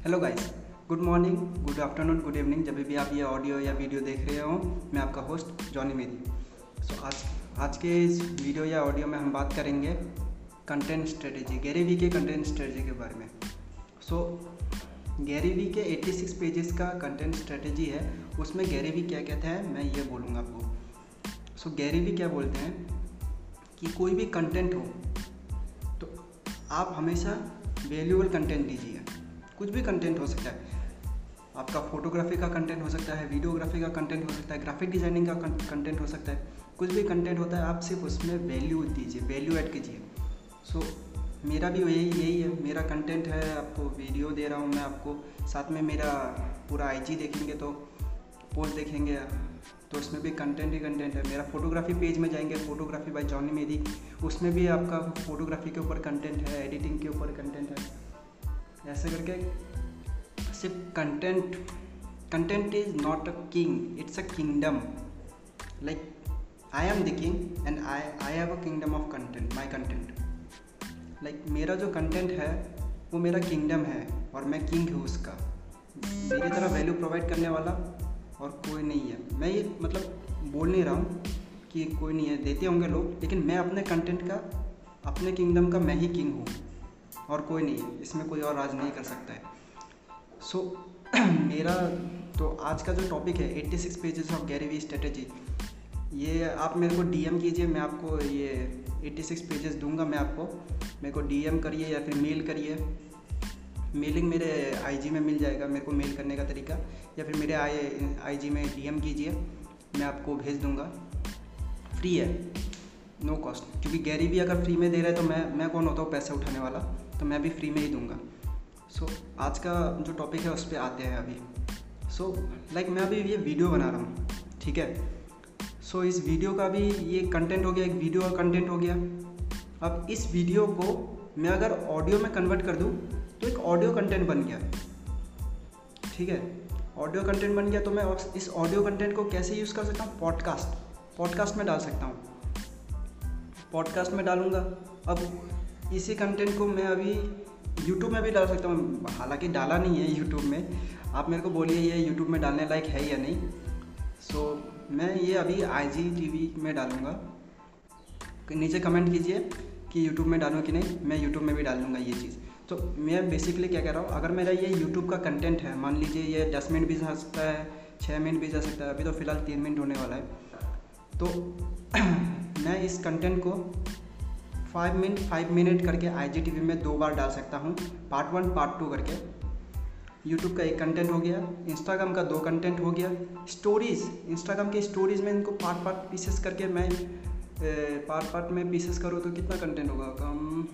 Hello guys good morning good afternoon good evening जब भी आप ये ऑडियो या वीडियो देख रहे हो, मैं आपका होस्ट जॉनी मेरी सो आज आज के इस वीडियो या ऑडियो में हम बात करेंगे कंटेंट स्ट्रेटेजी गैरी वी के कंटेंट स्ट्रेटेजी के बारे में। सो गैरी वी के 86 पेजेस का कंटेंट स्ट्रेटेजी है, उसमें गैरी वी क्या कहते हैं, मैं ये बोलूँगा आपको। सो गैरी वी क्या बोलते हैं, कि कोई भी कंटेंट हो तो आप हमेशा वैल्यूबल कंटेंट दीजिए। कुछ भी कंटेंट हो सकता है। आपका फोटोग्राफी का कंटेंट हो सकता है वीडियोग्राफी का कंटेंट हो सकता है ग्राफिक डिज़ाइनिंग का कंटेंट हो सकता है। कुछ भी कंटेंट होता है, आप सिर्फ़ उसमें वैल्यू दीजिए वैल्यू ऐड कीजिए। सो मेरा भी यही यही है। मेरा कंटेंट है, आपको वीडियो दे रहा हूँ मैं आपको। साथ में मेरा पूरा आईजी देखेंगे तो पोस्ट देखेंगे। तो उसमें भी कंटेंट ही कंटेंट है। मेरा फोटोग्राफी पेज में जाएँगे फोटोग्राफी बाय जॉनी मेरी उसमें भी आपका फोटोग्राफी के ऊपर कंटेंट है एडिटिंग के ऊपर कंटेंट है। ऐसे करके सिर्फ़ content content is not a king it's a kingdom like I am the king and I I have a kingdom of content my content like मेरा जो कंटेंट है, वो मेरा किंगडम है और मैं किंग हूँ उसका। मेरी तरह वैल्यू प्रोवाइड करने वाला और कोई नहीं है। मैं ये मतलब बोल नहीं रहा हूँ कि कोई नहीं है, देते होंगे लोग, लेकिन मैं अपने कंटेंट का, अपने किंगडम का मैं ही किंग हूँ। और कोई नहीं इसमें कोई और राज नहीं कर सकता है। सो so, मेरा तो आज का जो टॉपिक है 86 six pages of Gary Vee strategy ये आप मेरे को डीएम कीजिए मैं आपको ये 86 सिक्स पेजेस दूँगा मैं आपको। मेरे को डीएम करिए या फिर मेल करिए। मेलिंग मेरे आईजी में मिल जाएगा मेरे को मेल करने का तरीका। या फिर मेरे आई आईजी में डीएम कीजिए मैं आपको भेज दूँगा। फ्री है। नो कॉस्ट क्योंकि गैरी भी अगर फ्री में दे रहे हैं तो मैं मैं कौन होता हूँ पैसे उठाने वाला? तो मैं भी फ्री में ही दूँगा। सो so, आज का जो टॉपिक है उस पर आते हैं अभी। सो so, लाइक like मैं अभी ये वीडियो बना रहा हूँ ठीक है? सो so, इस वीडियो का भी ये कंटेंट हो गया एक वीडियो का कंटेंट हो गया। अब इस वीडियो को मैं अगर ऑडियो में कन्वर्ट कर दूँ तो एक ऑडियो कंटेंट बन गया। ठीक है? ऑडियो कंटेंट बन गया तो मैं इस ऑडियो कंटेंट को कैसे यूज़ कर सकता हूँ? पॉडकास्ट पॉडकास्ट में डाल सकता हूँ। पॉडकास्ट में डालूँगा। अब इसी कंटेंट को मैं अभी यूट्यूब में भी डाल सकता हूँ। हालाँकि डाला नहीं है यूट्यूब में। आप मेरे को बोलिए, ये यूट्यूब में डालने लायक है या नहीं? सो मैं ये अभी आई जी टी वी में डालूँगा। नीचे कमेंट कीजिए कि यूट्यूब में डालूँ कि नहीं। मैं यूट्यूब में भी डाल दूँगा ये चीज़। तो मैं बेसिकली क्या कह रहा हूँ? अगर मेरा ये यूट्यूब का कंटेंट है, मान लीजिए ये दस मिनट भी जा सकता है छः मिनट भी जा सकता है, अभी तो फ़िलहाल तीन मिनट होने वाला है। तो मैं इस कंटेंट को फाइव मिनट फाइव मिनट करके आईजीटीवी में दो बार डाल सकता हूँ पार्ट वन पार्ट टू करके। यूट्यूब का एक कंटेंट हो गया इंस्टाग्राम का दो कंटेंट हो गया। स्टोरीज़ इंस्टाग्राम के स्टोरीज़ में इनको पार्ट पार्ट पीसेस करके मैं पार्ट पार्ट में पीसेस करूँ तो कितना कंटेंट होगा? कम,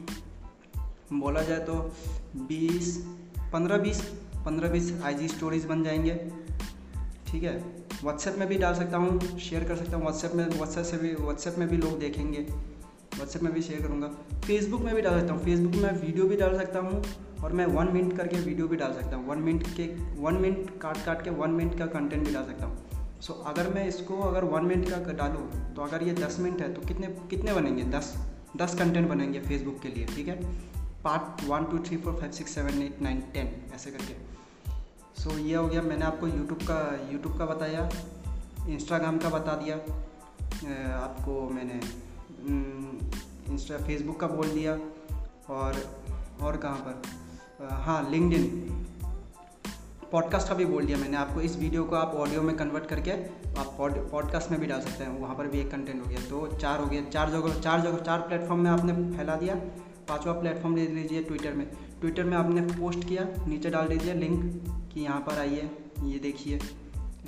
बोला जाए तो बीस, पंद्रह बीस पंद्रह बीस आई स्टोरीज़ बन जाएँगे। ठीक है? व्हाट्सएप में भी डाल सकता हूँ शेयर कर सकता हूँ। व्हाट्सएप में व्हाट्सएप से भी व्हाट्सएप में भी लोग देखेंगे। व्हाट्सएप में भी शेयर करूँगा। फेसबुक में भी डाल सकता हूँ। फेसबुक में वीडियो भी डाल सकता हूँ और मैं वन मिनट करके वीडियो भी डाल सकता हूँ। वन मिनट के वन मिनट काट काट के वन मिनट का कंटेंट भी डाल सकता हूँ। सो so, अगर मैं इसको अगर वन मिनट का डालूँ तो अगर ये दस मिनट है तो कितने कितने बनेंगे? दस दस कंटेंट बनेंगे फेसबुक के लिए ठीक है? Part one two three four five six seven eight nine ten ऐसे करके। सो so, ये हो गया मैंने आपको यूट्यूब का यूट्यूब का बताया इंस्टाग्राम का बता दिया आपको मैंने इंस्टा फेसबुक का बोल दिया और और कहाँ पर? हाँ लिंकड पॉडकास्ट का भी बोल दिया मैंने आपको। इस वीडियो को आप ऑडियो में कन्वर्ट करके आप पॉडकास्ट में भी डाल सकते हैं। वहाँ पर भी एक कंटेंट हो गया। तो चार हो गया चार जगह चार जगह चार प्लेटफॉर्म में आपने फैला दिया। पांचवा प्लेटफॉर्म ले लीजिए ट्विटर में। ट्विटर में आपने पोस्ट किया, नीचे डाल दीजिए लिंक कि यहाँ पर आइए, ये देखिए।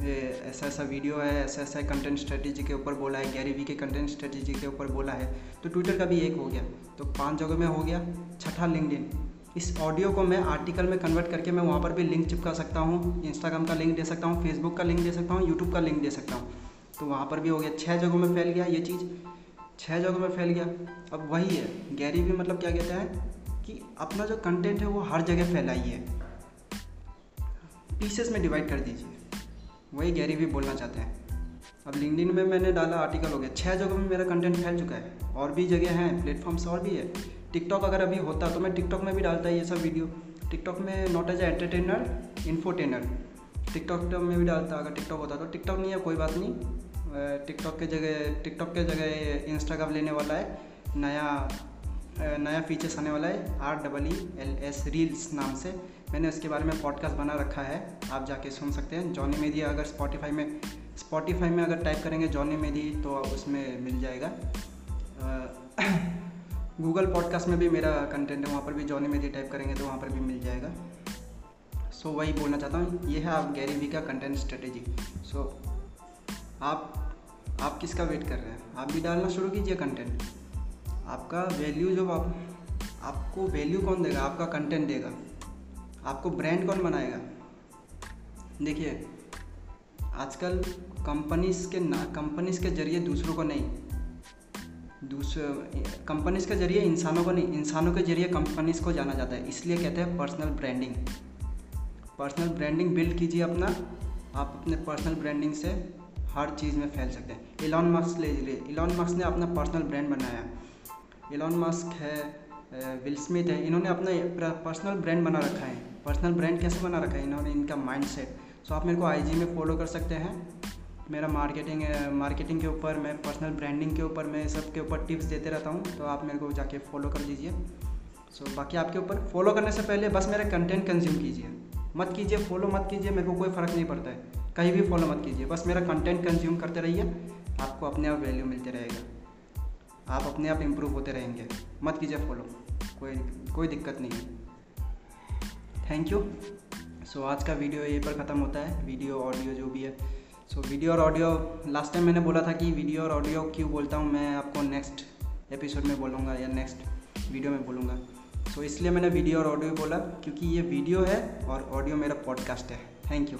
ऐसा ऐसा वीडियो है, ऐसा ऐसा कंटेंट स्ट्रेटेजी के ऊपर बोला है गैरी वी के कंटेंट स्ट्रेटेजी के ऊपर बोला है। तो ट्विटर का भी एक हो गया। तो पाँच जगह में हो गया, छठा लिंकड इस ऑडियो को मैं आर्टिकल में कन्वर्ट करके मैं वहाँ पर भी लिंक चिपका सकता हूँ इंस्टाग्राम का लिंक दे सकता हूँ फेसबुक का लिंक दे सकता हूँ यूट्यूब का लिंक दे सकता हूँ। तो वहाँ पर भी हो गया छः जगहों में फैल गया ये चीज़। छः जगह में फैल गया। अब वही है, गैरी भी मतलब क्या कहता है कि अपना जो कंटेंट है वो हर जगह फैलाइए पीसेस में डिवाइड कर दीजिए। वही गैरी भी बोलना चाहते हैं। अब लिंकडिन में मैंने डाला आर्टिकल हो गया। छः जगह में मेरा कंटेंट फैल चुका है। और भी जगह हैं प्लेटफॉर्म्स और भी है। टिकटॉक अगर अभी होता तो मैं टिकटॉक में भी डालता ये सब वीडियो टिकटॉक में not as entertainer infotainer TikTok में भी डालता, अगर टिकटॉक होता तो। टिकटॉक नहीं है, कोई बात नहीं। टिकटॉक के जगह टिकटॉक के जगह इंस्टाग्राम लेने वाला है। नया नया फीचर्स आने वाला है R double E L S reels नाम से। मैंने उसके बारे में पॉडकास्ट बना रखा है आप जाके सुन सकते हैं। जॉनी मेदी अगर स्पॉटिफाई में स्पॉटिफाई में अगर टाइप करेंगे जॉनी मेदी तो उसमें मिल जाएगा। गूगल पॉडकास्ट में भी मेरा कंटेंट है वहाँ पर भी जॉनी मेदी टाइप करेंगे तो वहाँ पर भी मिल जाएगा। सो so, वही बोलना चाहता हूँ ये है आप गैरी वी का कंटेंट स्ट्रेटेजी सो आप आप किसका वेट कर रहे हैं? आप भी डालना शुरू कीजिए कंटेंट आपका वैल्यू जो आप, आपको वैल्यू कौन देगा? आपका कंटेंट देगा। आपको ब्रांड कौन बनाएगा? देखिए, आजकल कंपनीज़ के ना कंपनीज़ के ज़रिए दूसरों को नहीं। दूसरे कंपनीज़ के ज़रिए इंसानों को नहीं, इंसानों के ज़रिए कंपनीज़ को जाना जाता है। इसलिए कहते हैं personal branding personal branding build कीजिए अपना। आप अपने पर्सनल ब्रांडिंग से हर चीज़ में फैल सकते हैं। इलॉन मास्क ले लीजिए इलॉन मास्क ने अपना पर्सनल ब्रांड बनाया। इलॉन मास्क है विल स्मिथ है। इन्होंने अपना पर्सनल ब्रांड बना रखा है। पर्सनल ब्रांड कैसे बना रखा है? इन्होंने इनका माइंड सेट सो आप मेरे को आईजी में फॉलो कर सकते हैं। मेरा मार्केटिंग मार्केटिंग के ऊपर मैं पर्सनल ब्रांडिंग के ऊपर मैं सब के ऊपर टिप्स देते रहता हूँ। तो आप मेरे को जाके फॉलो कर लीजिए सो so, बाकी आपके ऊपर फॉलो करने से पहले बस मेरा कंटेंट कंज्यूम कीजिए। मत कीजिए फॉलो मत कीजिए मेरे को कोई फ़र्क नहीं पड़ता है। कहीं भी फॉलो मत कीजिए। बस मेरा कंटेंट कंज्यूम करते रहिए आपको अपने आप वैल्यू मिलते रहेगा। आप अपने आप इम्प्रूव होते रहेंगे। मत कीजिए फॉलो कोई कोई दिक्कत नहीं है। थैंक यू सो आज का वीडियो यहीं पर ख़त्म होता है। वीडियो ऑडियो जो भी है। सो so, वीडियो और ऑडियो लास्ट टाइम मैंने बोला था कि वीडियो और ऑडियो क्यों बोलता हूँ मैं आपको नेक्स्ट एपिसोड में बोलूँगा या नेक्स्ट वीडियो में बोलूँगा। सो so, इसलिए मैंने वीडियो और ऑडियो बोला क्योंकि ये वीडियो है और ऑडियो मेरा पॉडकास्ट है। Thank you